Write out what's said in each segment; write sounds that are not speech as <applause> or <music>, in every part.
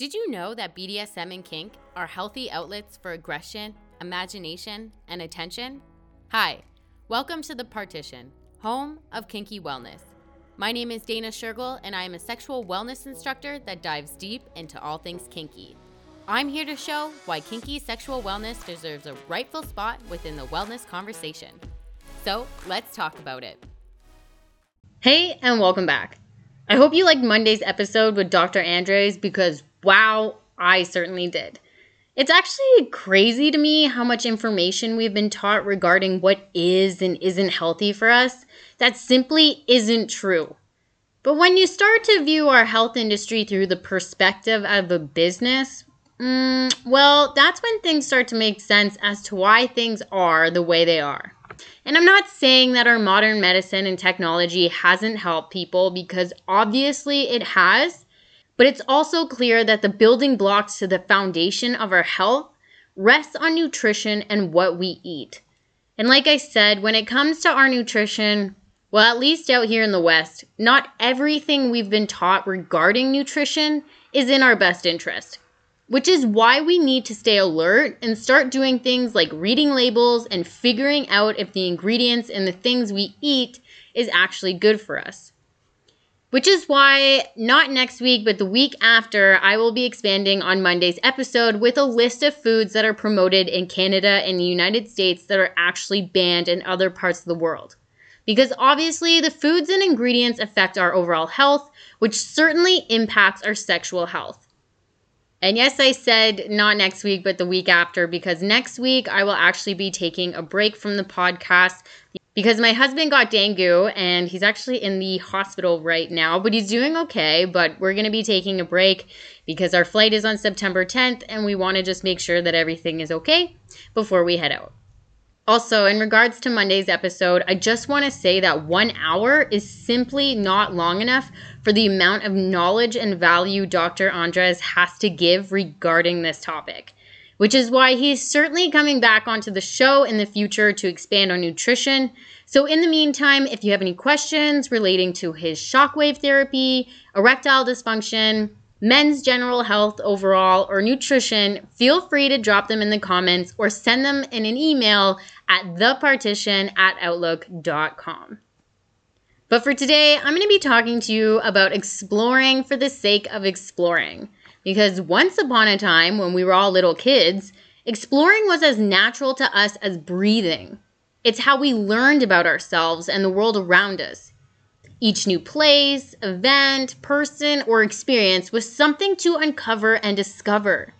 Did you know that BDSM and kink are healthy outlets for aggression, imagination, and attention? Hi, welcome to The Partition, home of kinky wellness. My name is Dana Shergill, and I am a sexual wellness instructor that dives deep into all things kinky. I'm here to show why kinky sexual wellness deserves a rightful spot within the wellness conversation. So let's talk about it. Hey, and welcome back. I hope you liked Monday's episode with Dr. Andres because wow, I certainly did. It's actually crazy to me how much information we've been taught regarding what is and isn't healthy for us that simply isn't true. But when you start to view our health industry through the perspective of a business, mm, well, that's when things start to make sense as to why things are the way they are. And I'm not saying that our modern medicine and technology hasn't helped people because obviously it has, but it's also clear that the building blocks to the foundation of our health rests on nutrition and what we eat. And like I said, when it comes to our nutrition, well, at least out here in the West, not everything we've been taught regarding nutrition is in our best interest which is why we need to stay alert and start doing things like reading labels and figuring out if the ingredients in the things we eat is actually good for us. Which is why, not next week, but the week after, I will be expanding on Monday's episode with a list of foods that are promoted in Canada and the United States that are actually banned in other parts of the world. Because obviously, the foods and ingredients affect our overall health, which certainly impacts our sexual health. And yes, I said not next week, but the week after, because next week I will actually be taking a break from the podcast because my husband got dengue and he's actually in the hospital right now, but he's doing okay. But we're going to be taking a break because our flight is on September 10th and we want to just make sure that everything is okay before we head out. Also, in regards to Monday's episode, I just want to say that one hour is simply not long enough for the amount of knowledge and value Dr. Andres has to give regarding this topic, which is why he's certainly coming back onto the show in the future to expand on nutrition. So, in the meantime, if you have any questions relating to his shockwave therapy, erectile dysfunction, men's general health overall, or nutrition, feel free to drop them in the comments or send them in an email at thepartition at outlook.com. But for today, I'm going to be talking to you about exploring for the sake of exploring. Because once upon a time, when we were all little kids, exploring was as natural to us as breathing. It's how we learned about ourselves and the world around us. Each new place, event, person, or experience was something to uncover and discover.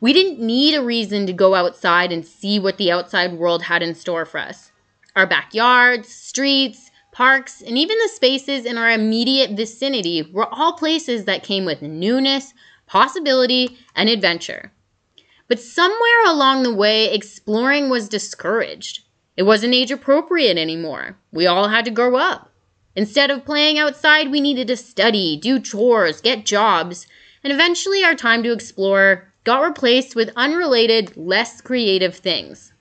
We didn't need a reason to go outside and see what the outside world had in store for us. Our backyards, streets, parks, and even the spaces in our immediate vicinity were all places that came with newness, possibility, and adventure. But somewhere along the way, exploring was discouraged. It wasn't age appropriate anymore. We all had to grow up. Instead of playing outside, we needed to study, do chores, get jobs, and eventually our time to explore got replaced with unrelated, less creative things.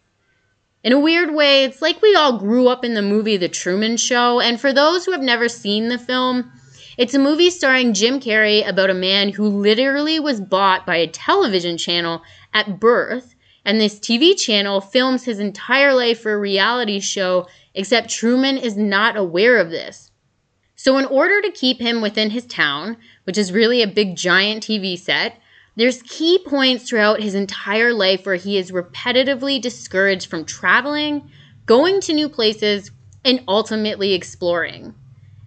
In a weird way, it's like we all grew up in the movie The Truman Show, and for those who have never seen the film, it's a movie starring Jim Carrey about a man who literally was bought by a television channel at birth, and this TV channel films his entire life for a reality show, except Truman is not aware of this. So, in order to keep him within his town, which is really a big giant TV set, there's key points throughout his entire life where he is repetitively discouraged from traveling, going to new places, and ultimately exploring.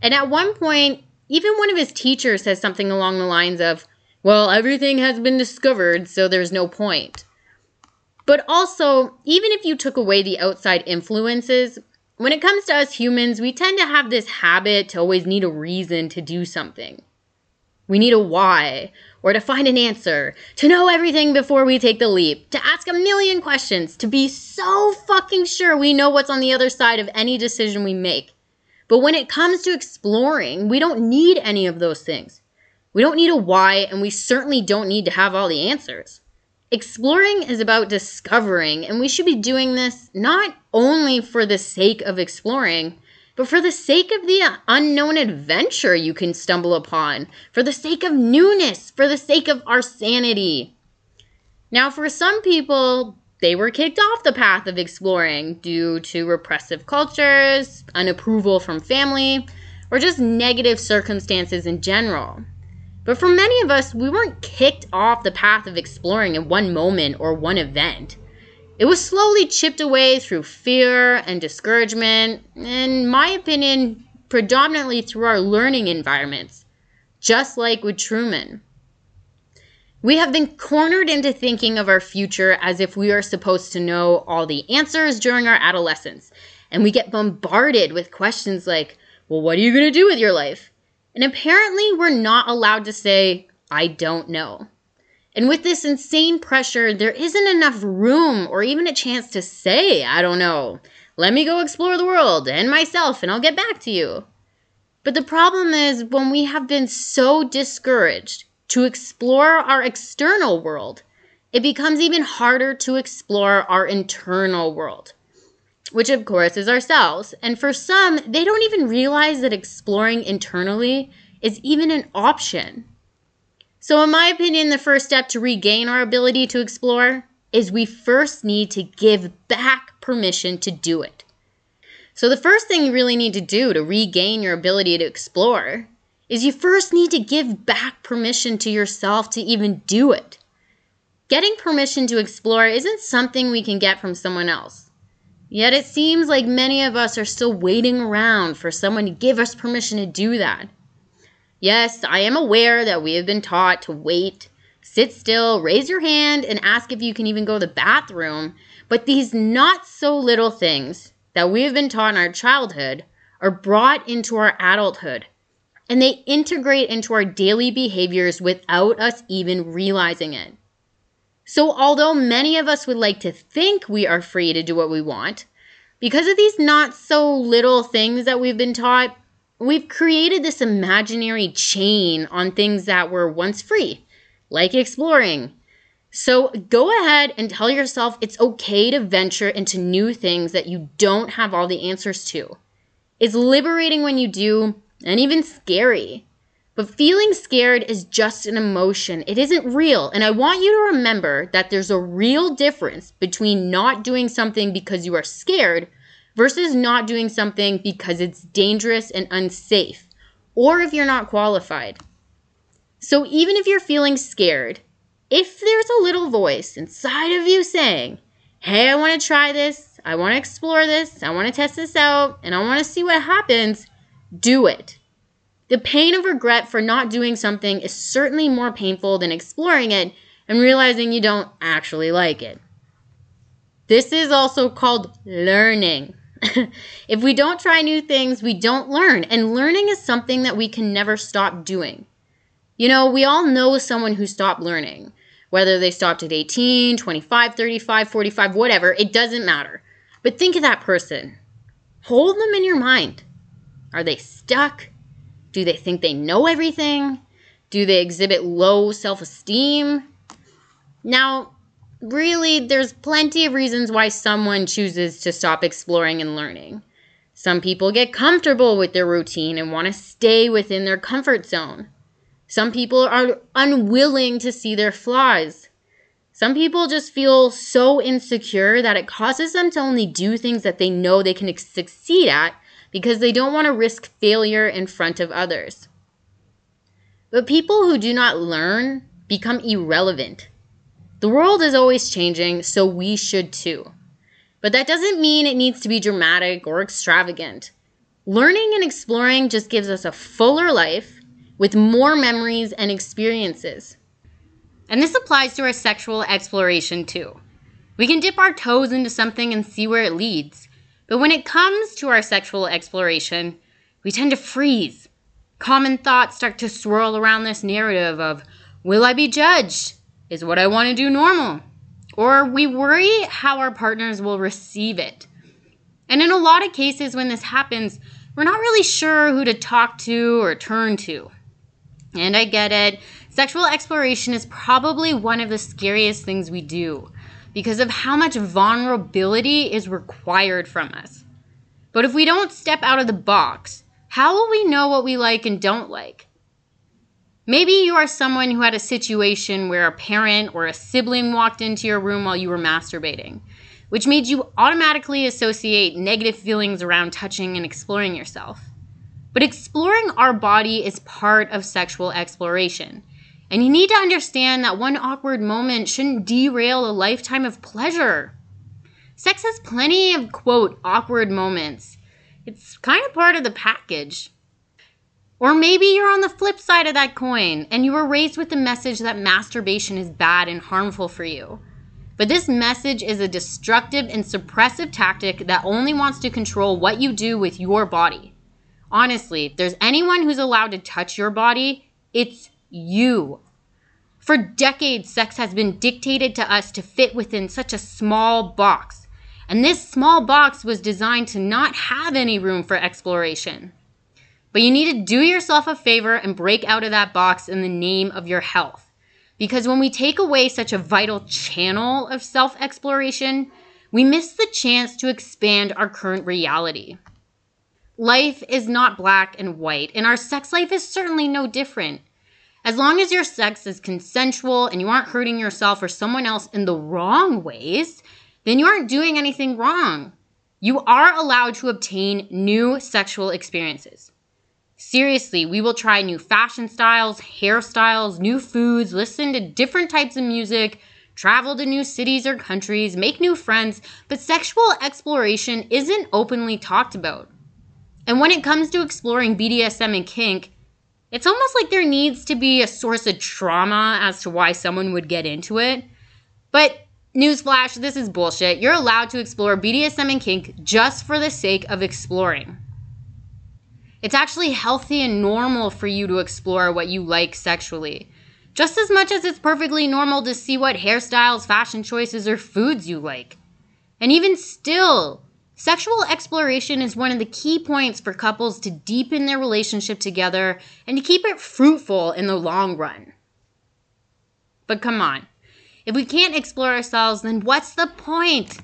And at one point, even one of his teachers says something along the lines of, Well, everything has been discovered, so there's no point. But also, even if you took away the outside influences, when it comes to us humans, we tend to have this habit to always need a reason to do something. We need a why, or to find an answer, to know everything before we take the leap, to ask a million questions, to be so fucking sure we know what's on the other side of any decision we make. But when it comes to exploring, we don't need any of those things. We don't need a why, and we certainly don't need to have all the answers. Exploring is about discovering, and we should be doing this not only for the sake of exploring, but for the sake of the unknown adventure you can stumble upon, for the sake of newness, for the sake of our sanity. Now, for some people, they were kicked off the path of exploring due to repressive cultures, unapproval from family, or just negative circumstances in general. But for many of us, we weren't kicked off the path of exploring in one moment or one event. It was slowly chipped away through fear and discouragement, in my opinion, predominantly through our learning environments, just like with Truman. We have been cornered into thinking of our future as if we are supposed to know all the answers during our adolescence. And we get bombarded with questions like, well, what are you going to do with your life? And apparently, we're not allowed to say, I don't know. And with this insane pressure, there isn't enough room or even a chance to say, I don't know. Let me go explore the world and myself, and I'll get back to you. But the problem is when we have been so discouraged to explore our external world, it becomes even harder to explore our internal world, which of course is ourselves. And for some, they don't even realize that exploring internally is even an option. So, in my opinion, the first step to regain our ability to explore is we first need to give back permission to do it. So, the first thing you really need to do to regain your ability to explore is you first need to give back permission to yourself to even do it. Getting permission to explore isn't something we can get from someone else. Yet it seems like many of us are still waiting around for someone to give us permission to do that. Yes, I am aware that we have been taught to wait, sit still, raise your hand, and ask if you can even go to the bathroom, but these not so little things that we have been taught in our childhood are brought into our adulthood and they integrate into our daily behaviors without us even realizing it. So, although many of us would like to think we are free to do what we want, because of these not so little things that we've been taught, we've created this imaginary chain on things that were once free, like exploring. So, go ahead and tell yourself it's okay to venture into new things that you don't have all the answers to. It's liberating when you do, and even scary. But feeling scared is just an emotion. It isn't real. And I want you to remember that there's a real difference between not doing something because you are scared versus not doing something because it's dangerous and unsafe, or if you're not qualified. So even if you're feeling scared, if there's a little voice inside of you saying, Hey, I want to try this, I want to explore this, I want to test this out, and I want to see what happens, do it. The pain of regret for not doing something is certainly more painful than exploring it and realizing you don't actually like it. This is also called learning. <laughs> if we don't try new things, we don't learn, and learning is something that we can never stop doing. You know, we all know someone who stopped learning, whether they stopped at 18, 25, 35, 45, whatever, it doesn't matter. But think of that person. Hold them in your mind. Are they stuck? Do they think they know everything? Do they exhibit low self esteem? Now, really, there's plenty of reasons why someone chooses to stop exploring and learning. Some people get comfortable with their routine and want to stay within their comfort zone. Some people are unwilling to see their flaws. Some people just feel so insecure that it causes them to only do things that they know they can succeed at because they don't want to risk failure in front of others. But people who do not learn become irrelevant. The world is always changing, so we should too. But that doesn't mean it needs to be dramatic or extravagant. Learning and exploring just gives us a fuller life with more memories and experiences. And this applies to our sexual exploration too. We can dip our toes into something and see where it leads. But when it comes to our sexual exploration, we tend to freeze. Common thoughts start to swirl around this narrative of, will I be judged? Is what I want to do normal? Or we worry how our partners will receive it. And in a lot of cases, when this happens, we're not really sure who to talk to or turn to. And I get it. Sexual exploration is probably one of the scariest things we do because of how much vulnerability is required from us. But if we don't step out of the box, how will we know what we like and don't like? Maybe you are someone who had a situation where a parent or a sibling walked into your room while you were masturbating, which made you automatically associate negative feelings around touching and exploring yourself. But exploring our body is part of sexual exploration. And you need to understand that one awkward moment shouldn't derail a lifetime of pleasure. Sex has plenty of, quote, awkward moments. It's kind of part of the package. Or maybe you're on the flip side of that coin and you were raised with the message that masturbation is bad and harmful for you. But this message is a destructive and suppressive tactic that only wants to control what you do with your body. Honestly, if there's anyone who's allowed to touch your body, it's you. For decades, sex has been dictated to us to fit within such a small box. And this small box was designed to not have any room for exploration. But you need to do yourself a favor and break out of that box in the name of your health. Because when we take away such a vital channel of self exploration, we miss the chance to expand our current reality. Life is not black and white, and our sex life is certainly no different. As long as your sex is consensual and you aren't hurting yourself or someone else in the wrong ways, then you aren't doing anything wrong. You are allowed to obtain new sexual experiences. Seriously, we will try new fashion styles, hairstyles, new foods, listen to different types of music, travel to new cities or countries, make new friends, but sexual exploration isn't openly talked about. And when it comes to exploring BDSM and kink, it's almost like there needs to be a source of trauma as to why someone would get into it. But newsflash, this is bullshit. You're allowed to explore BDSM and kink just for the sake of exploring. It's actually healthy and normal for you to explore what you like sexually. Just as much as it's perfectly normal to see what hairstyles, fashion choices, or foods you like. And even still, sexual exploration is one of the key points for couples to deepen their relationship together and to keep it fruitful in the long run. But come on, if we can't explore ourselves, then what's the point?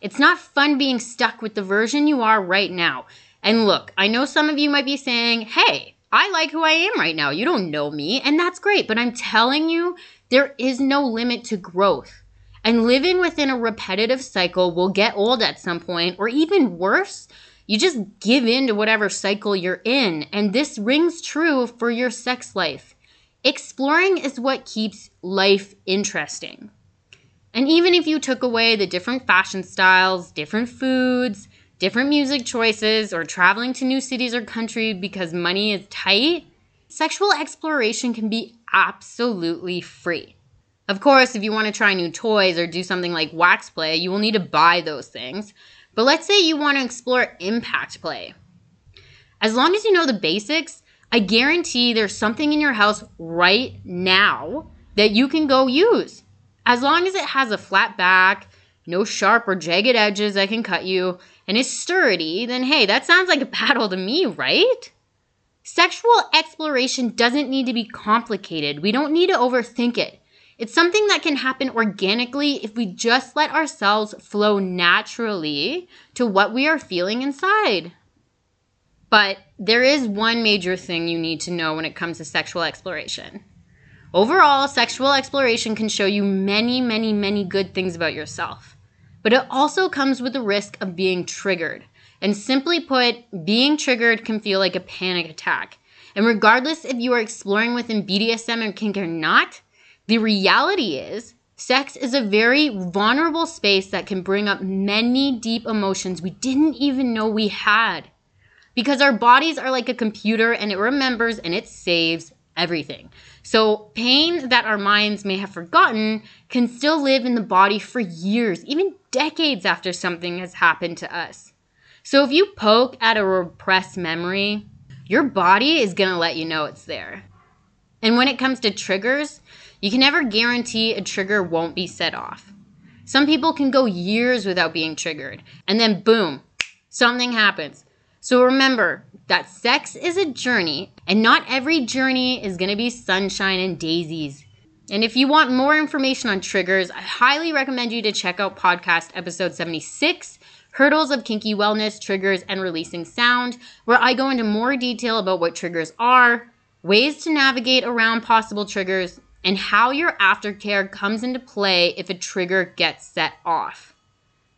It's not fun being stuck with the version you are right now. And look, I know some of you might be saying, hey, I like who I am right now. You don't know me, and that's great. But I'm telling you, there is no limit to growth. And living within a repetitive cycle will get old at some point, or even worse, you just give in to whatever cycle you're in. And this rings true for your sex life. Exploring is what keeps life interesting. And even if you took away the different fashion styles, different foods, different music choices, or traveling to new cities or countries because money is tight, sexual exploration can be absolutely free. Of course, if you want to try new toys or do something like wax play, you will need to buy those things. But let's say you want to explore impact play. As long as you know the basics, I guarantee there's something in your house right now that you can go use. As long as it has a flat back, no sharp or jagged edges that can cut you, and is sturdy, then hey, that sounds like a <laughs> paddle to me, right? Sexual exploration doesn't need to be complicated. We don't need to overthink it. It's something that can happen organically if we just let ourselves flow naturally to what we are feeling inside. But there is one major thing you need to know when it comes to sexual exploration. Overall, sexual exploration can show you many, many, many good things about yourself but it also comes with the risk of being triggered. And simply put, being triggered can feel like a panic attack. And regardless if you are exploring within BDSM or kink or not, the reality is sex is a very vulnerable space that can bring up many deep emotions we didn't even know we had. Because our bodies are like a computer and it remembers and it saves everything. So, pain that our minds may have forgotten can still live in the body for years, even decades after something has happened to us. So, if you poke at a repressed memory, your body is going to let you know it's there. And when it comes to triggers, you can never guarantee a trigger won't be set off. Some people can go years without being triggered, and then boom, something happens. So remember that sex is a journey, and not every journey is to be sunshine and daisies. And if you want more information on triggers, I highly recommend you to check out podcast episode 76 Hurdles of Kinky Wellness, Triggers, and Releasing Sound, where I go into more detail about what triggers are, ways to navigate around possible triggers, and how your aftercare comes into play if a trigger gets set off.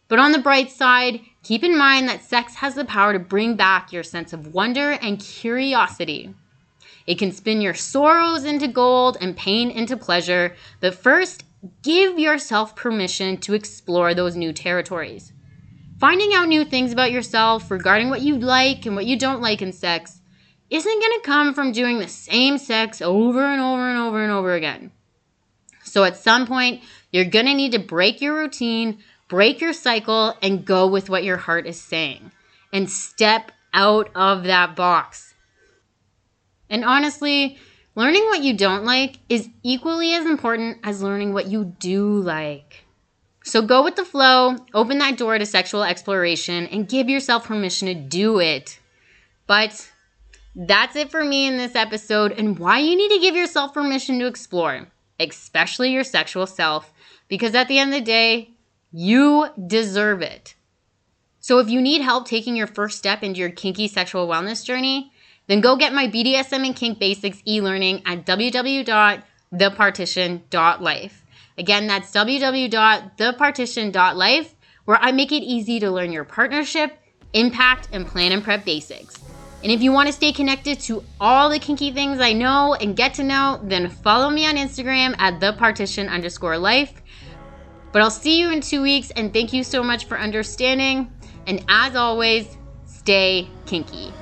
But on the bright side, keep in mind that sex has the power to bring back your sense of wonder and curiosity. It can spin your sorrows into gold and pain into pleasure, but first, give yourself permission to explore those new territories. Finding out new things about yourself regarding what you like and what you don't like in sex isn't going to come from doing the same sex over and over and over and over again. So at some point, you're going to need to break your routine, break your cycle, and go with what your heart is saying. And step out of that box. And honestly, learning what you don't like is equally as important as learning what you do like. So go with the flow, open that door to sexual exploration, and give yourself permission to do it. But that's it for me in this episode and why you need to give yourself permission to explore, especially your sexual self, because at the end of the day, you deserve it. So if you need help taking your first step into your kinky sexual wellness journey, then go get my BDSM and kink basics e-learning at www.thepartition.life. Again, that's www.thepartition.life, where I make it easy to learn your partnership, impact, and plan and prep basics. And if you want to stay connected to all the kinky things I know and get to know, then follow me on Instagram at the partition underscore life. But I'll see you in two weeks and thank you so much for understanding. And as always, stay kinky.